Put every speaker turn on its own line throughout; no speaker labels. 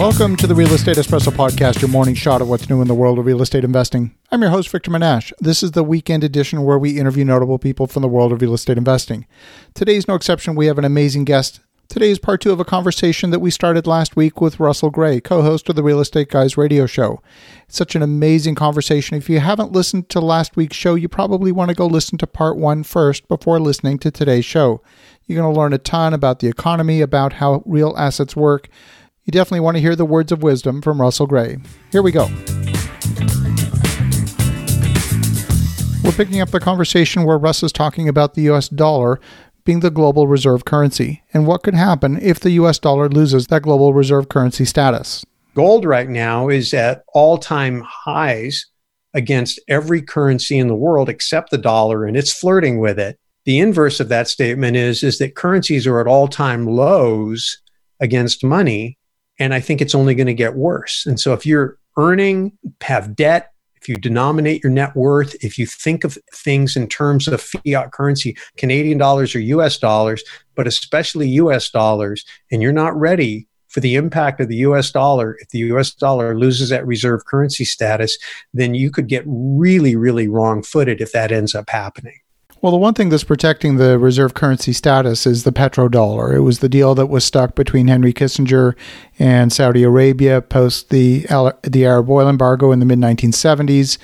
Welcome to the Real Estate Espresso Podcast, your morning shot of what's new in the world of real estate investing. I'm your host, Victor Menasce. This is the weekend edition where we interview notable people from the world of real estate investing. Today's no exception. We have an amazing guest. Today is part two of a conversation that we started last week with Russell Gray, co host of the Real Estate Guys radio show. It's such an amazing conversation. If you haven't listened to last week's show, you probably want to go listen to part one first before listening to today's show. You're going to learn a ton about the economy, about how real assets work you definitely want to hear the words of wisdom from Russell Gray. Here we go. We're picking up the conversation where Russ is talking about the US dollar being the global reserve currency and what could happen if the US dollar loses that global reserve currency status.
Gold right now is at all time highs against every currency in the world except the dollar, and it's flirting with it. The inverse of that statement is, is that currencies are at all time lows against money and I think it's only going to get worse. And so if you're earning, have debt, if you denominate your net worth, if you think of things in terms of fiat currency, Canadian dollars or US dollars, but especially US dollars, and you're not ready for the impact of the US dollar, if the US dollar loses that reserve currency status, then you could get really, really wrong footed if that ends up happening.
Well, the one thing that's protecting the reserve currency status is the petrodollar. It was the deal that was stuck between Henry Kissinger and Saudi Arabia post the the Arab oil embargo in the mid 1970s,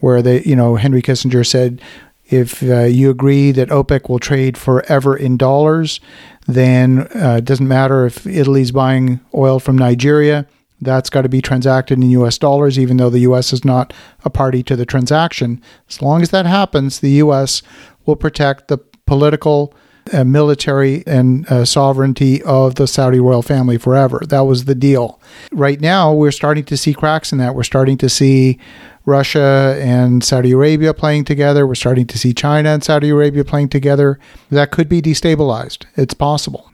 where they, you know, Henry Kissinger said, if uh, you agree that OPEC will trade forever in dollars, then uh, it doesn't matter if Italy's buying oil from Nigeria. That's got to be transacted in US dollars, even though the US is not a party to the transaction. As long as that happens, the US will protect the political, uh, military, and uh, sovereignty of the Saudi royal family forever. That was the deal. Right now, we're starting to see cracks in that. We're starting to see Russia and Saudi Arabia playing together. We're starting to see China and Saudi Arabia playing together. That could be destabilized. It's possible.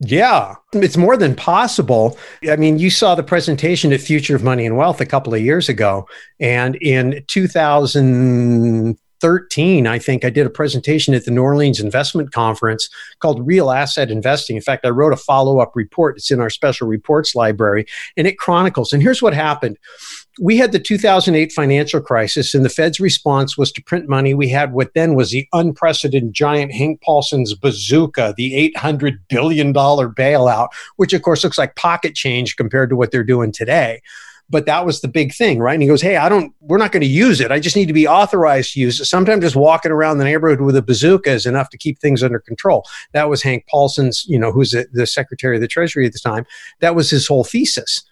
Yeah, it's more than possible. I mean, you saw the presentation at Future of Money and Wealth a couple of years ago. And in 2000, 13, I think I did a presentation at the New Orleans Investment Conference called Real Asset Investing. In fact, I wrote a follow up report. It's in our special reports library, and it chronicles. And here's what happened we had the 2008 financial crisis, and the Fed's response was to print money. We had what then was the unprecedented giant Hank Paulson's bazooka, the $800 billion bailout, which of course looks like pocket change compared to what they're doing today but that was the big thing, right? And he goes, Hey, I don't, we're not going to use it. I just need to be authorized to use it. Sometimes just walking around the neighborhood with a bazooka is enough to keep things under control. That was Hank Paulson's, you know, who's the, the Secretary of the Treasury at the time. That was his whole thesis.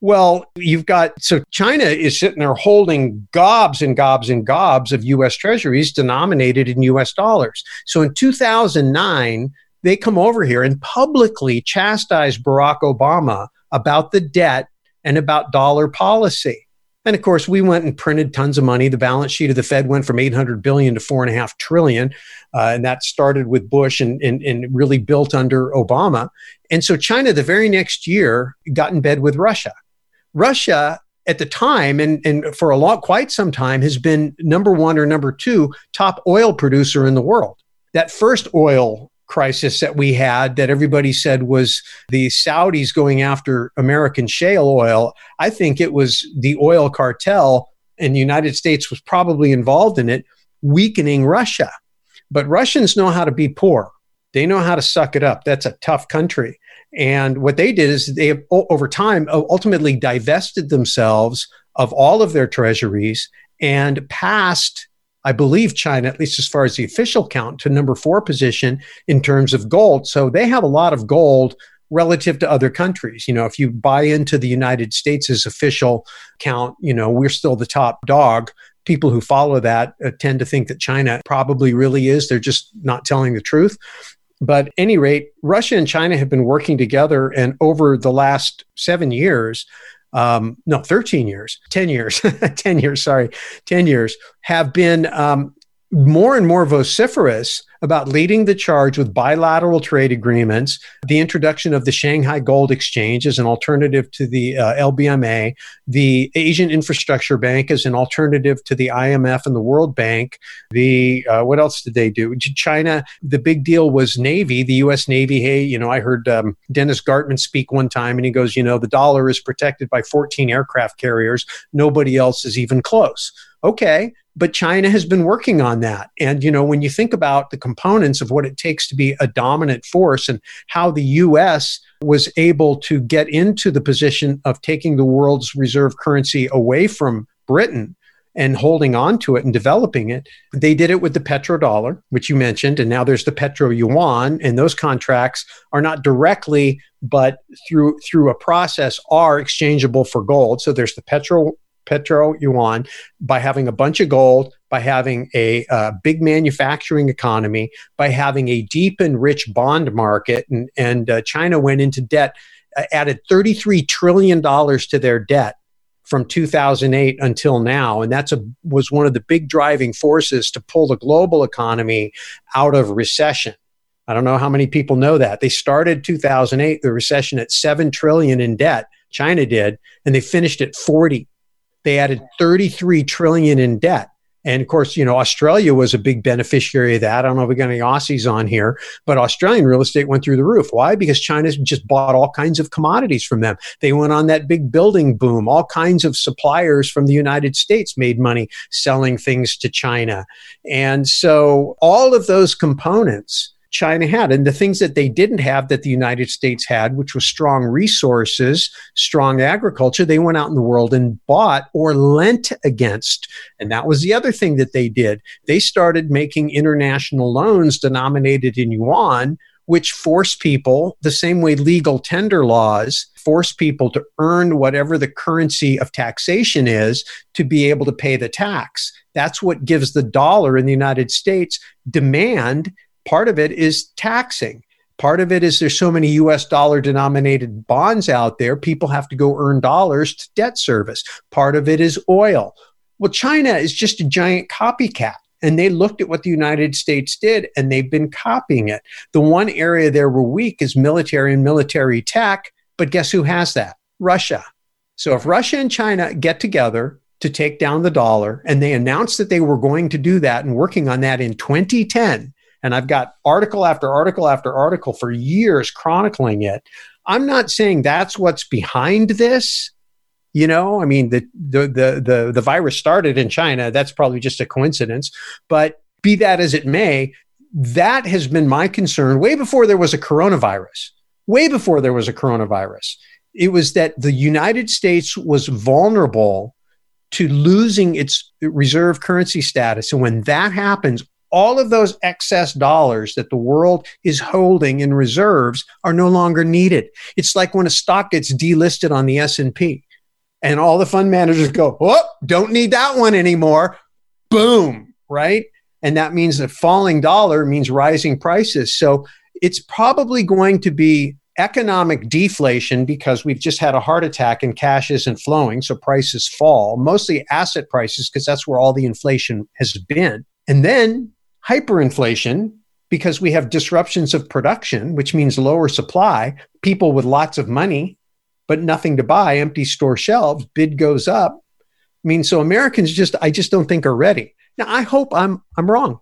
Well, you've got, so China is sitting there holding gobs and gobs and gobs of US treasuries denominated in US dollars. So in 2009, they come over here and publicly chastise Barack Obama about the debt and about dollar policy. And of course, we went and printed tons of money. The balance sheet of the Fed went from 800 billion to four and a half trillion. Uh, and that started with Bush and, and, and really built under Obama. And so China, the very next year, got in bed with Russia. Russia at the time and, and for a long quite some time has been number one or number two top oil producer in the world that first oil crisis that we had that everybody said was the Saudis going after American shale oil. I think it was the oil cartel, and the United States was probably involved in it, weakening Russia. But Russians know how to be poor. They know how to suck it up. That's a tough country. And what they did is they, over time, ultimately divested themselves of all of their treasuries and passed I believe China, at least as far as the official count, to number four position in terms of gold. So they have a lot of gold relative to other countries. You know, if you buy into the United States' official count, you know, we're still the top dog. People who follow that uh, tend to think that China probably really is. They're just not telling the truth. But any rate, Russia and China have been working together, and over the last seven years, um, no, 13 years, 10 years, 10 years, sorry, 10 years, have been um, more and more vociferous about leading the charge with bilateral trade agreements, the introduction of the Shanghai Gold Exchange as an alternative to the uh, LBMA, the Asian Infrastructure Bank as an alternative to the IMF and the World Bank. The uh, what else did they do? China. The big deal was Navy, the U.S. Navy. Hey, you know, I heard um, Dennis Gartman speak one time, and he goes, you know, the dollar is protected by 14 aircraft carriers. Nobody else is even close. Okay, but China has been working on that. And, you know, when you think about the components of what it takes to be a dominant force and how the US was able to get into the position of taking the world's reserve currency away from Britain and holding on to it and developing it. They did it with the petrodollar, which you mentioned, and now there's the petro yuan, and those contracts are not directly, but through through a process are exchangeable for gold. So there's the petro petro yuan by having a bunch of gold, by having a uh, big manufacturing economy, by having a deep and rich bond market. And, and uh, China went into debt, uh, added $33 trillion to their debt from 2008 until now and that's a was one of the big driving forces to pull the global economy out of recession i don't know how many people know that they started 2008 the recession at 7 trillion in debt china did and they finished at 40 they added 33 trillion in debt. And of course, you know, Australia was a big beneficiary of that. I don't know if we got any Aussies on here, but Australian real estate went through the roof. Why? Because China's just bought all kinds of commodities from them. They went on that big building boom. All kinds of suppliers from the United States made money selling things to China. And so all of those components China had. And the things that they didn't have that the United States had, which was strong resources, strong agriculture, they went out in the world and bought or lent against. And that was the other thing that they did. They started making international loans denominated in yuan, which forced people, the same way legal tender laws force people to earn whatever the currency of taxation is to be able to pay the tax. That's what gives the dollar in the United States demand Part of it is taxing. Part of it is there's so many US dollar denominated bonds out there, people have to go earn dollars to debt service. Part of it is oil. Well, China is just a giant copycat. And they looked at what the United States did and they've been copying it. The one area they were weak is military and military tech. But guess who has that? Russia. So if Russia and China get together to take down the dollar, and they announced that they were going to do that and working on that in 2010, and I've got article after article after article for years chronicling it. I'm not saying that's what's behind this. You know, I mean, the, the, the, the, the virus started in China. That's probably just a coincidence. But be that as it may, that has been my concern way before there was a coronavirus. Way before there was a coronavirus. It was that the United States was vulnerable to losing its reserve currency status. And when that happens, all of those excess dollars that the world is holding in reserves are no longer needed. It's like when a stock gets delisted on the S&P and all the fund managers go, "Oh, don't need that one anymore." Boom, right? And that means a falling dollar means rising prices. So it's probably going to be economic deflation because we've just had a heart attack and cash isn't flowing, so prices fall, mostly asset prices because that's where all the inflation has been. And then hyperinflation because we have disruptions of production, which means lower supply, people with lots of money, but nothing to buy, empty store shelves, bid goes up. I mean, so Americans just, I just don't think are ready. Now, I hope I'm, I'm wrong.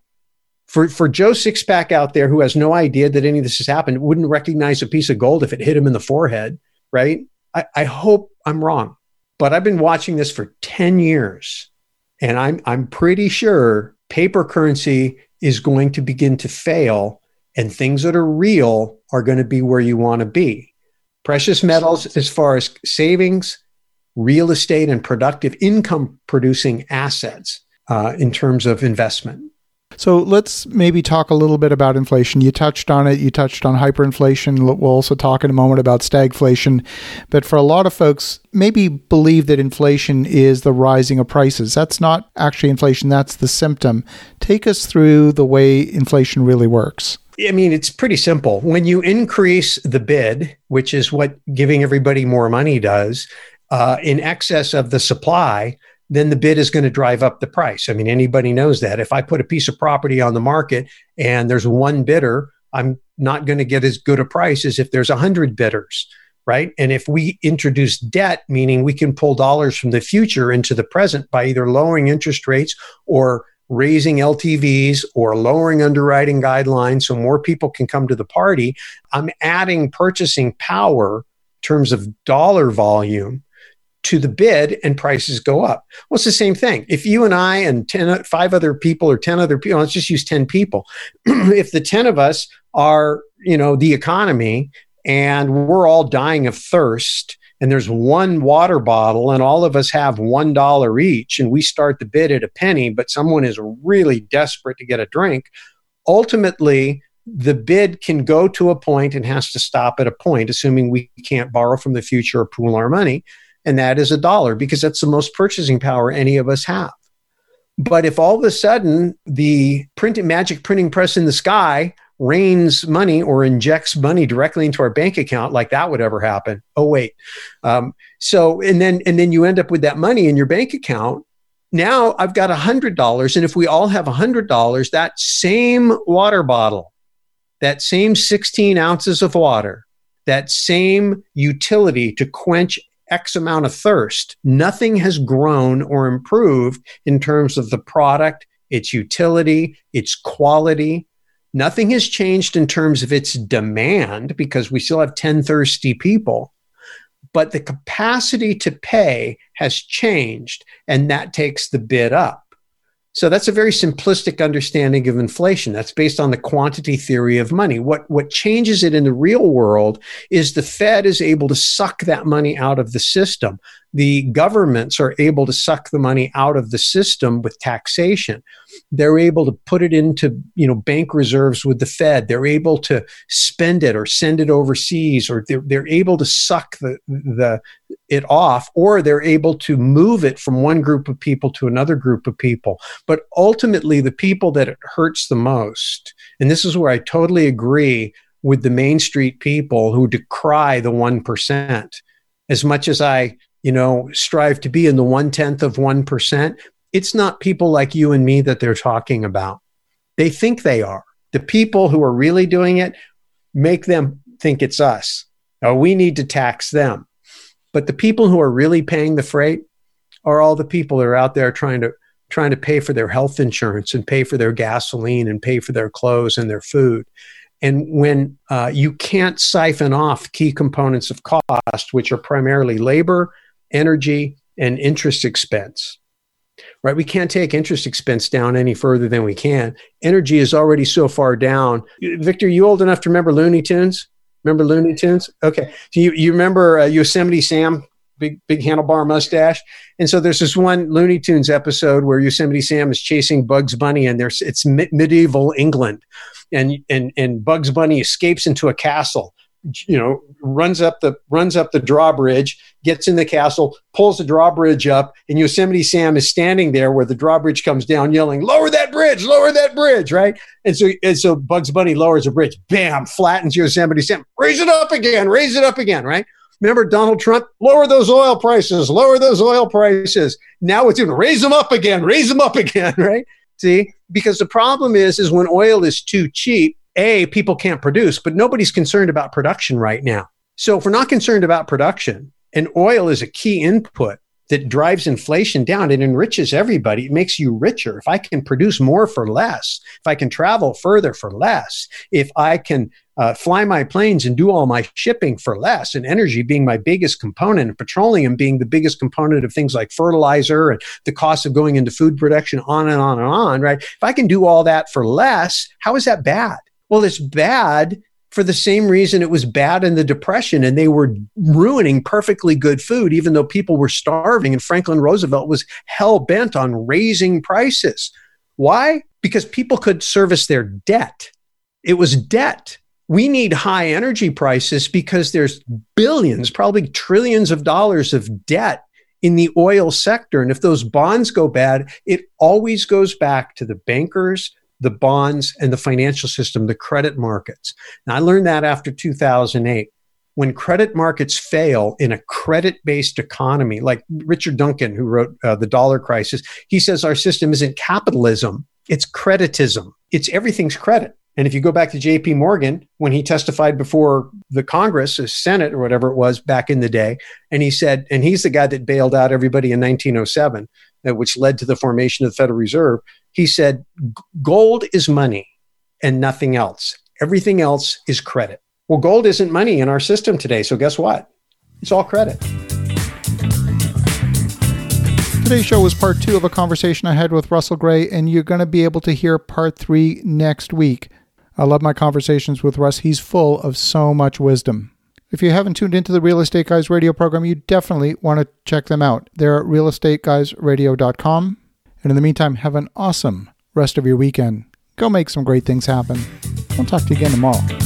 For, for Joe Sixpack out there who has no idea that any of this has happened, wouldn't recognize a piece of gold if it hit him in the forehead, right? I, I hope I'm wrong. But I've been watching this for 10 years, and I'm, I'm pretty sure paper currency is going to begin to fail and things that are real are going to be where you want to be. Precious metals, as far as savings, real estate, and productive income producing assets uh, in terms of investment.
So let's maybe talk a little bit about inflation. You touched on it. You touched on hyperinflation. We'll also talk in a moment about stagflation. But for a lot of folks, maybe believe that inflation is the rising of prices. That's not actually inflation, that's the symptom. Take us through the way inflation really works.
I mean, it's pretty simple. When you increase the bid, which is what giving everybody more money does, uh, in excess of the supply, then the bid is going to drive up the price. I mean, anybody knows that. If I put a piece of property on the market and there's one bidder, I'm not going to get as good a price as if there's a hundred bidders, right? And if we introduce debt, meaning we can pull dollars from the future into the present by either lowering interest rates or raising LTVs or lowering underwriting guidelines so more people can come to the party, I'm adding purchasing power in terms of dollar volume to the bid and prices go up. Well, it's the same thing. If you and I and 10, five other people or 10 other people, let's just use 10 people. if the 10 of us are, you know, the economy and we're all dying of thirst and there's one water bottle and all of us have one dollar each and we start the bid at a penny, but someone is really desperate to get a drink, ultimately the bid can go to a point and has to stop at a point, assuming we can't borrow from the future or pool our money. And that is a dollar because that's the most purchasing power any of us have. But if all of a sudden the printing magic printing press in the sky rains money or injects money directly into our bank account like that would ever happen. Oh wait. Um, so and then and then you end up with that money in your bank account. Now i've got a hundred dollars and if we all have a hundred dollars that same water bottle that same 16 ounces of water that same utility to quench X amount of thirst. Nothing has grown or improved in terms of the product, its utility, its quality, Nothing has changed in terms of its demand because we still have 10 thirsty people, but the capacity to pay has changed, and that takes the bid up. So that's a very simplistic understanding of inflation. That's based on the quantity theory of money. What, what changes it in the real world is the Fed is able to suck that money out of the system. The governments are able to suck the money out of the system with taxation they're able to put it into you know bank reserves with the Fed. They're able to spend it or send it overseas, or they're, they're able to suck the the it off, or they're able to move it from one group of people to another group of people. But ultimately, the people that it hurts the most, and this is where I totally agree with the Main Street people who decry the one percent. As much as I you know, strive to be in the one tenth of 1%, it's not people like you and me that they're talking about. They think they are. The people who are really doing it make them think it's us. Or we need to tax them. But the people who are really paying the freight are all the people that are out there trying to trying to pay for their health insurance and pay for their gasoline and pay for their clothes and their food. And when uh, you can't siphon off key components of cost, which are primarily labor, energy, and interest expense, right? We can't take interest expense down any further than we can. Energy is already so far down. Victor, you old enough to remember Looney Tunes? Remember Looney Tunes? Okay. So you, you remember uh, Yosemite Sam, big, big handlebar mustache? And so there's this one Looney Tunes episode where Yosemite Sam is chasing Bugs Bunny and there's, it's medieval England. And, and, and Bugs Bunny escapes into a castle you know runs up the runs up the drawbridge gets in the castle pulls the drawbridge up and yosemite sam is standing there where the drawbridge comes down yelling lower that bridge lower that bridge right? And so and so bugs bunny lowers the bridge bam flattens yosemite sam raise it up again raise it up again right? Remember donald trump? Lower those oil prices lower those oil prices. Now it's doing raise them up again raise them up again right? See? Because the problem is is when oil is too cheap a, people can't produce, but nobody's concerned about production right now. So if we're not concerned about production, and oil is a key input that drives inflation down, it enriches everybody. It makes you richer. If I can produce more for less, if I can travel further for less, if I can uh, fly my planes and do all my shipping for less, and energy being my biggest component, and petroleum being the biggest component of things like fertilizer and the cost of going into food production, on and on and on, right? If I can do all that for less, how is that bad? Well, it's bad for the same reason it was bad in the Depression and they were ruining perfectly good food, even though people were starving. And Franklin Roosevelt was hell bent on raising prices. Why? Because people could service their debt. It was debt. We need high energy prices because there's billions, probably trillions of dollars of debt in the oil sector. And if those bonds go bad, it always goes back to the bankers, the bonds and the financial system, the credit markets. I learned that after 2008. when credit markets fail in a credit based economy, like Richard Duncan, who wrote uh, The Dollar Crisis, he says our system isn't capitalism, it's creditism. It's everything's credit. And if you go back to JP Morgan, when he testified before the Congress, the Senate, or whatever it was back in the day, and he said, and he's the guy that bailed out everybody in 1907, uh, which led to the formation of the Federal Reserve. He said, gold is money and nothing else. Everything else is credit. Well, gold isn't money in our system today. So guess what? It's all credit.
Today's show was part two of a conversation I had with Russell Gray, and you're going to be able to hear part three next week. I love my conversations with Russ. He's full of so much wisdom. If you haven't tuned into the Real Estate Guys radio program, you definitely want to check them out. They're at realestateguysradio.com. And in the meantime, have an awesome rest of your weekend. Go make some great things happen. We'll talk to you again tomorrow.